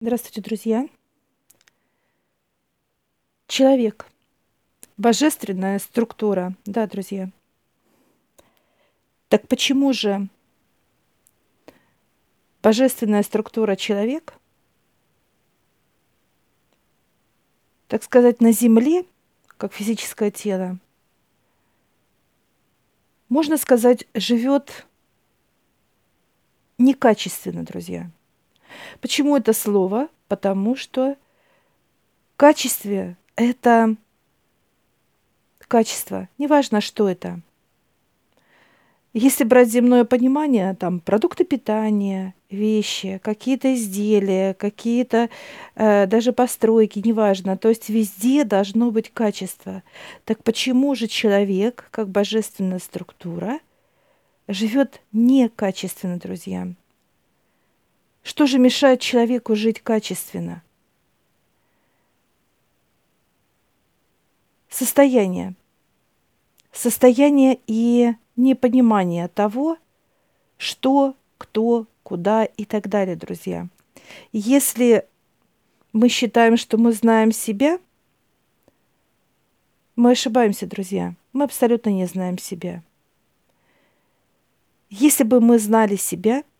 Здравствуйте, друзья. Человек. Божественная структура. Да, друзья. Так почему же божественная структура человек, так сказать, на Земле, как физическое тело, можно сказать, живет некачественно, друзья – Почему это слово? Потому что качестве – это качество, неважно, что это. Если брать земное понимание, там продукты питания, вещи, какие-то изделия, какие-то э, даже постройки, неважно. То есть везде должно быть качество. Так почему же человек, как божественная структура, живет некачественно, друзья? Что же мешает человеку жить качественно? Состояние. Состояние и непонимание того, что, кто, куда и так далее, друзья. Если мы считаем, что мы знаем себя, мы ошибаемся, друзья. Мы абсолютно не знаем себя. Если бы мы знали себя –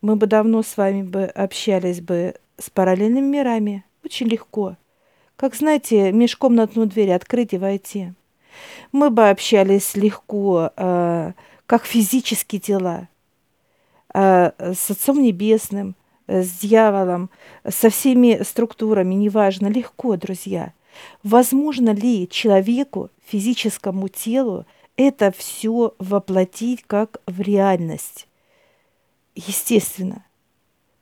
мы бы давно с вами бы общались бы с параллельными мирами. Очень легко. Как, знаете, межкомнатную дверь открыть и войти. Мы бы общались легко, э, как физические тела, э, с Отцом Небесным, э, с дьяволом, со всеми структурами, неважно, легко, друзья. Возможно ли человеку, физическому телу, это все воплотить как в реальность? Естественно,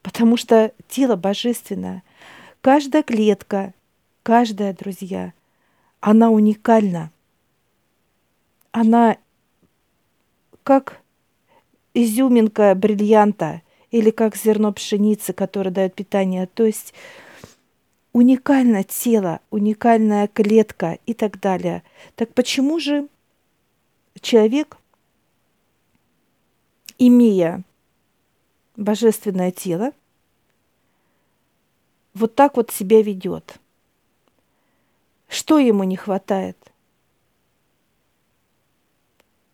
потому что тело божественное. Каждая клетка, каждая, друзья, она уникальна. Она как изюминка бриллианта или как зерно пшеницы, которое дает питание. То есть уникальное тело, уникальная клетка и так далее. Так почему же человек, имея божественное тело вот так вот себя ведет. Что ему не хватает?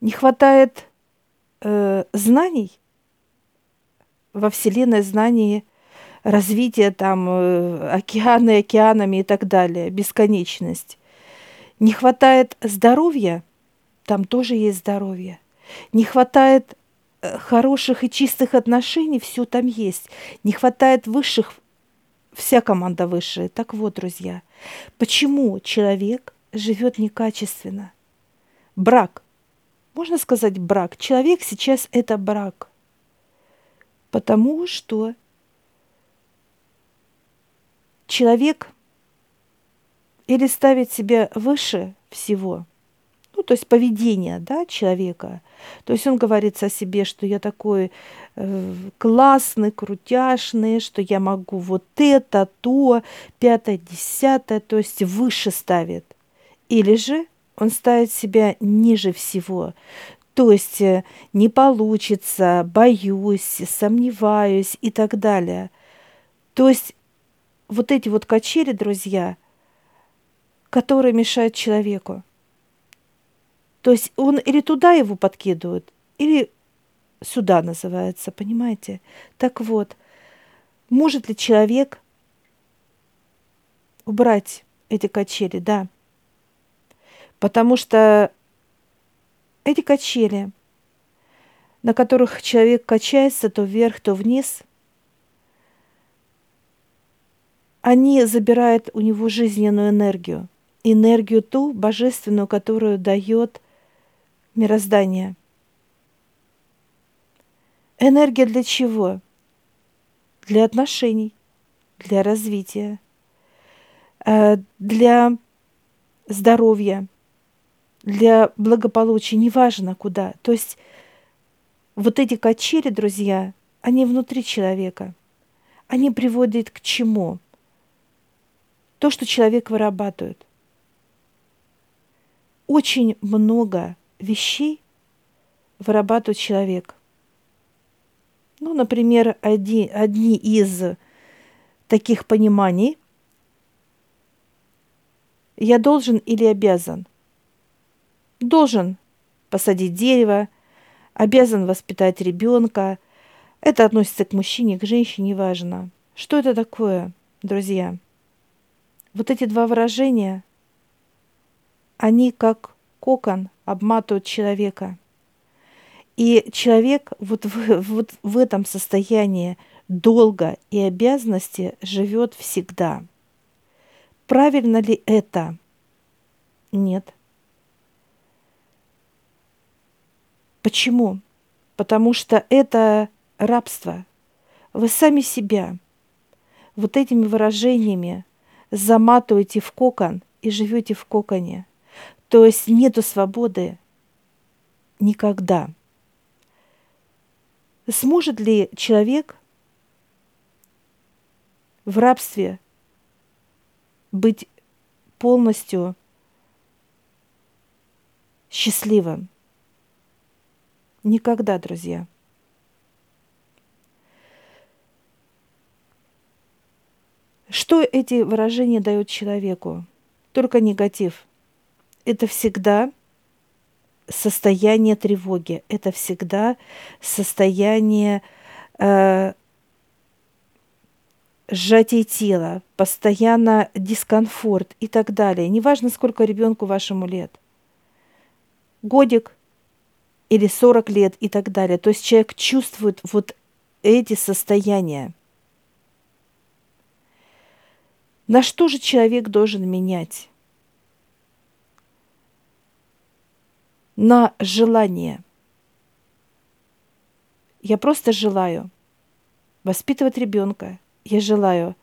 Не хватает э, знаний во Вселенной, знаний развития там э, океаны океанами и так далее, бесконечность. Не хватает здоровья, там тоже есть здоровье. Не хватает хороших и чистых отношений все там есть. Не хватает высших, вся команда высшая. Так вот, друзья, почему человек живет некачественно? Брак. Можно сказать брак. Человек сейчас это брак. Потому что человек или ставит себя выше всего – то есть поведение да, человека. То есть он говорит о себе, что я такой э, классный, крутяшный, что я могу вот это, то, пятое, десятое, то есть выше ставит. Или же он ставит себя ниже всего. То есть э, не получится, боюсь, сомневаюсь и так далее. То есть вот эти вот качели, друзья, которые мешают человеку. То есть он или туда его подкидывают, или сюда называется, понимаете? Так вот, может ли человек убрать эти качели? Да. Потому что эти качели, на которых человек качается то вверх, то вниз, они забирают у него жизненную энергию, энергию ту божественную, которую дает – мироздания. Энергия для чего? Для отношений, для развития, э, для здоровья, для благополучия, неважно куда. То есть вот эти качели, друзья, они внутри человека. Они приводят к чему? То, что человек вырабатывает. Очень много вещей вырабатывает человек. Ну, например, одни, одни из таких пониманий я должен или обязан? Должен посадить дерево, обязан воспитать ребенка. Это относится к мужчине, к женщине, неважно. Что это такое, друзья? Вот эти два выражения, они как кокон обматывают человека. И человек вот в, вот в этом состоянии долга и обязанности живет всегда. Правильно ли это? Нет. Почему? Потому что это рабство. Вы сами себя вот этими выражениями заматываете в кокон и живете в коконе. То есть нету свободы никогда. Сможет ли человек в рабстве быть полностью счастливым? Никогда, друзья. Что эти выражения дают человеку? Только негатив. Это всегда состояние тревоги, это всегда состояние э, сжатия тела, постоянно дискомфорт и так далее. Неважно, сколько ребенку вашему лет. Годик или 40 лет и так далее. То есть человек чувствует вот эти состояния. На что же человек должен менять? На желание. Я просто желаю воспитывать ребенка. Я желаю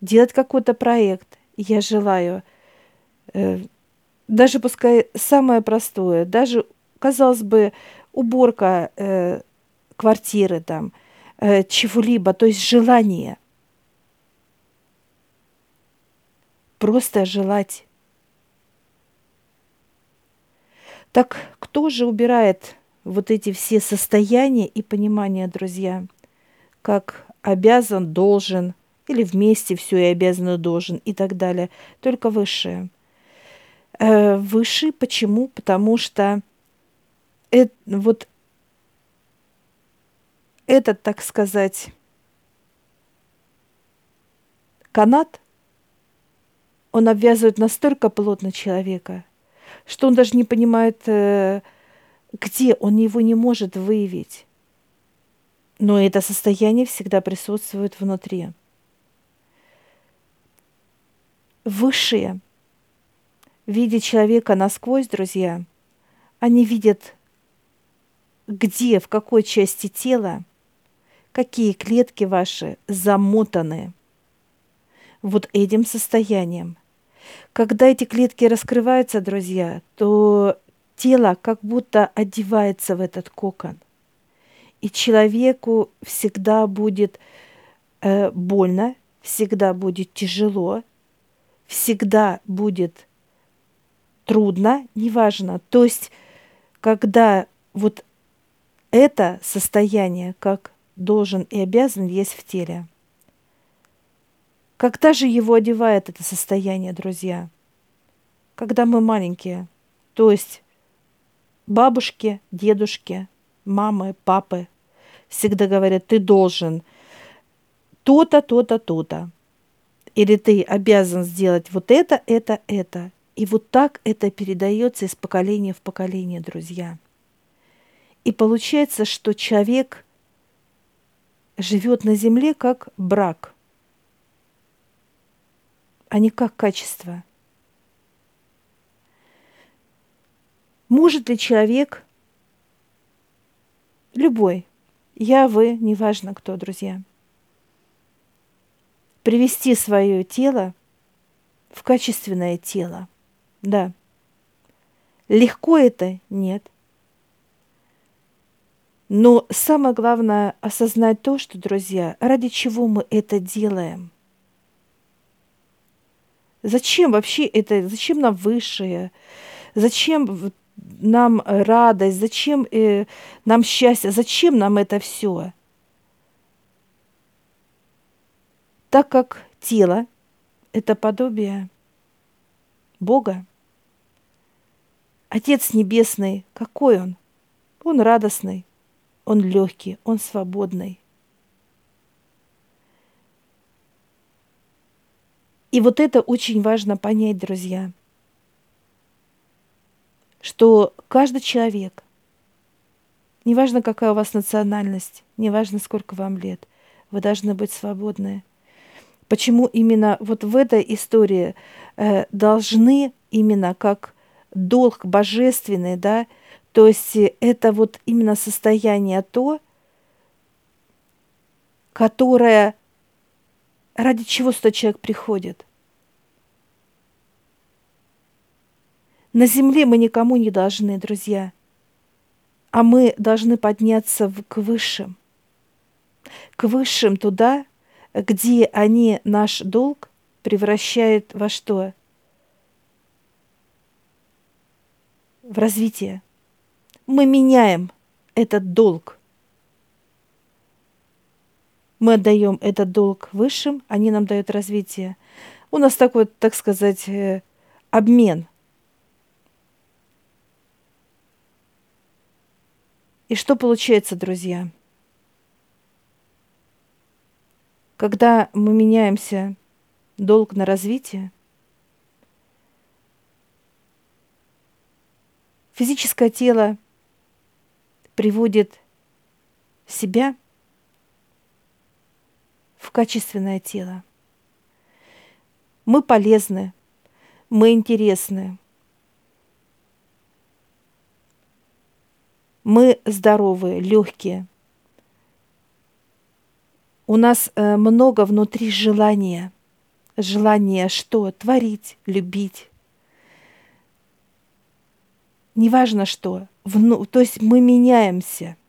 делать какой-то проект. Я желаю э, даже пускай самое простое, даже казалось бы, уборка э, квартиры там, э, чего-либо, то есть желание. Просто желать. Так кто же убирает вот эти все состояния и понимания, друзья? Как обязан, должен, или вместе все и обязан и должен и так далее. Только высшее. Э, высший почему? Потому что это, вот этот, так сказать, канат, он обвязывает настолько плотно человека, что он даже не понимает, э, где он его не может выявить. Но это состояние всегда присутствует внутри. Высшие, видя человека насквозь, друзья, они видят где, в какой части тела, какие клетки ваши замотаны вот этим состоянием. Когда эти клетки раскрываются, друзья, то тело как будто одевается в этот кокон. И человеку всегда будет э, больно, всегда будет тяжело, всегда будет трудно, неважно. То есть, когда вот это состояние, как должен и обязан, есть в теле. Когда же его одевает это состояние, друзья? Когда мы маленькие. То есть бабушки, дедушки, мамы, папы всегда говорят, ты должен то-то, то-то, то-то. Или ты обязан сделать вот это, это, это. И вот так это передается из поколения в поколение, друзья. И получается, что человек живет на земле как брак, а не как качество. Может ли человек, любой, я, вы, неважно кто, друзья, привести свое тело в качественное тело? Да. Легко это? Нет. Но самое главное осознать то, что, друзья, ради чего мы это делаем. Зачем вообще это, зачем нам высшее, зачем нам радость, зачем э, нам счастье, зачем нам это все? Так как тело – это подобие Бога. Отец Небесный, какой Он? Он радостный, Он легкий, Он свободный. И вот это очень важно понять, друзья, что каждый человек, неважно какая у вас национальность, неважно сколько вам лет, вы должны быть свободны. Почему именно вот в этой истории э, должны именно как долг божественный, да, то есть это вот именно состояние то, которое Ради чего сюда человек приходит? На земле мы никому не должны, друзья, а мы должны подняться в, к высшим, к высшим туда, где они наш долг превращают во что? В развитие. Мы меняем этот долг – мы отдаем этот долг высшим, они нам дают развитие. У нас такой, так сказать, э, обмен. И что получается, друзья? Когда мы меняемся долг на развитие, физическое тело приводит себя в качественное тело. Мы полезны, мы интересны, мы здоровые, легкие. У нас э, много внутри желания. Желание что? Творить, любить. Неважно что. Вну, то есть мы меняемся –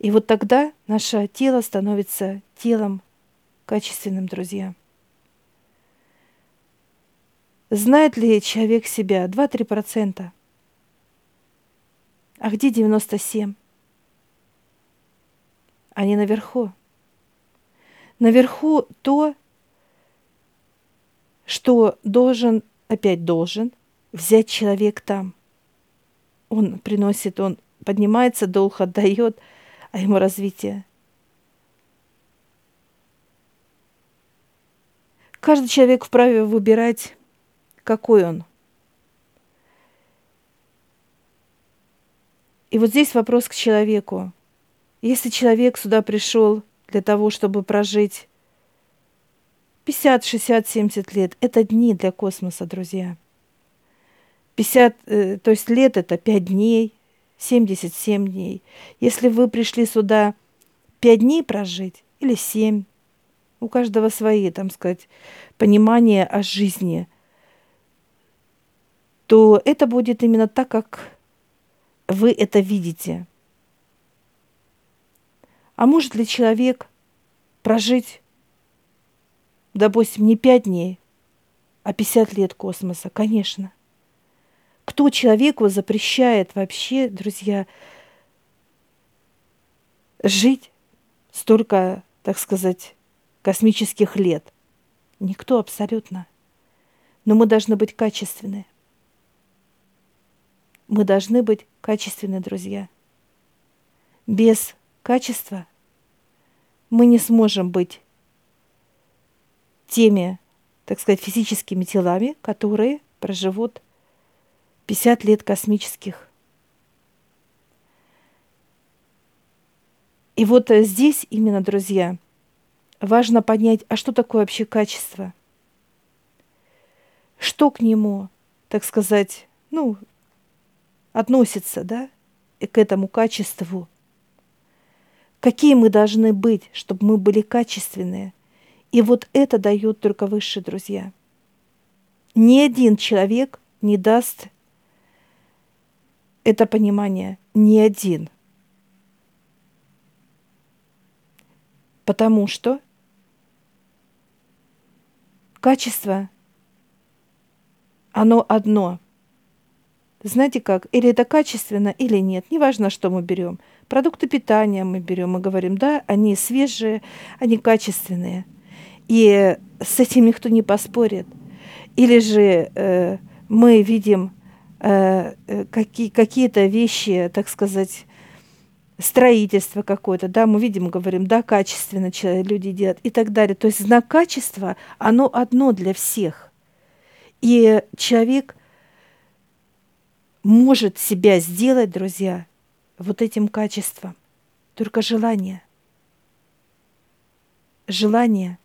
И вот тогда наше тело становится телом качественным, друзья. Знает ли человек себя? 2-3%. А где 97? Они наверху. Наверху то, что должен, опять должен, взять человек там. Он приносит, он поднимается, долг отдает – а ему развитие. Каждый человек вправе выбирать, какой он. И вот здесь вопрос к человеку. Если человек сюда пришел для того, чтобы прожить 50, 60, 70 лет, это дни для космоса, друзья. 50, э, то есть лет это 5 дней, 77 дней. Если вы пришли сюда 5 дней прожить или 7, у каждого свои, там сказать, понимания о жизни, то это будет именно так, как вы это видите. А может ли человек прожить, допустим, не 5 дней, а 50 лет космоса? Конечно. Кто человеку запрещает вообще, друзья, жить столько, так сказать, космических лет? Никто абсолютно. Но мы должны быть качественны. Мы должны быть качественны, друзья. Без качества мы не сможем быть теми, так сказать, физическими телами, которые проживут 50 лет космических. И вот э, здесь именно, друзья, важно понять, а что такое вообще качество? Что к нему, так сказать, ну, относится, да, и к этому качеству? Какие мы должны быть, чтобы мы были качественные? И вот это дает только высшие друзья. Ни один человек не даст это понимание не один. Потому что качество, оно одно. знаете как, или это качественно, или нет, неважно, что мы берем. Продукты питания мы берем, мы говорим, да, они свежие, они качественные. И с этим никто не поспорит. Или же э, мы видим какие, какие-то вещи, так сказать, строительство какое-то, да, мы видим, говорим, да, качественно люди делают и так далее. То есть знак качества, оно одно для всех. И человек может себя сделать, друзья, вот этим качеством. Только желание. Желание.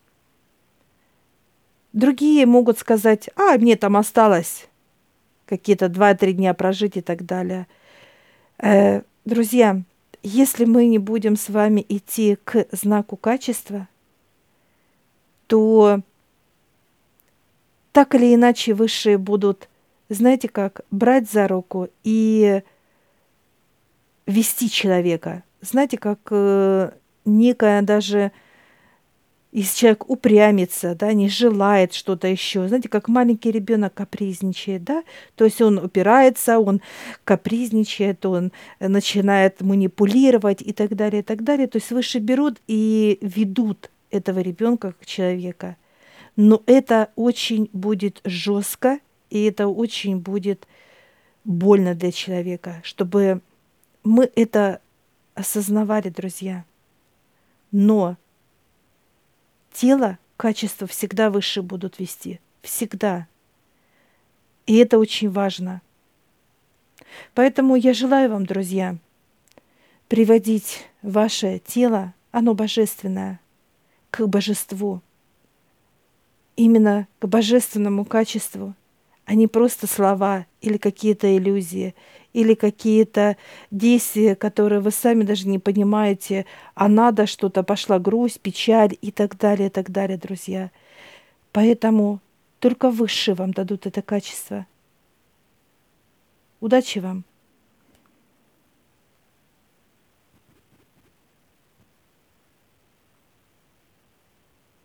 Другие могут сказать, а, мне там осталось какие-то два-три дня прожить и так далее. Э, друзья, если мы не будем с вами идти к знаку качества, то так или иначе высшие будут знаете как, брать за руку и вести человека. Знаете, как э, некая даже если человек упрямится, да, не желает что-то еще, знаете, как маленький ребенок капризничает, да, то есть он упирается, он капризничает, он начинает манипулировать и так далее, и так далее. То есть выше берут и ведут этого ребенка как человека. Но это очень будет жестко и это очень будет больно для человека, чтобы мы это осознавали, друзья. Но тело, качество всегда выше будут вести. Всегда. И это очень важно. Поэтому я желаю вам, друзья, приводить ваше тело, оно божественное, к божеству, именно к божественному качеству – а не просто слова или какие-то иллюзии, или какие-то действия, которые вы сами даже не понимаете, а надо что-то, пошла грусть, печаль и так далее, и так далее, друзья. Поэтому только высшие вам дадут это качество. Удачи вам!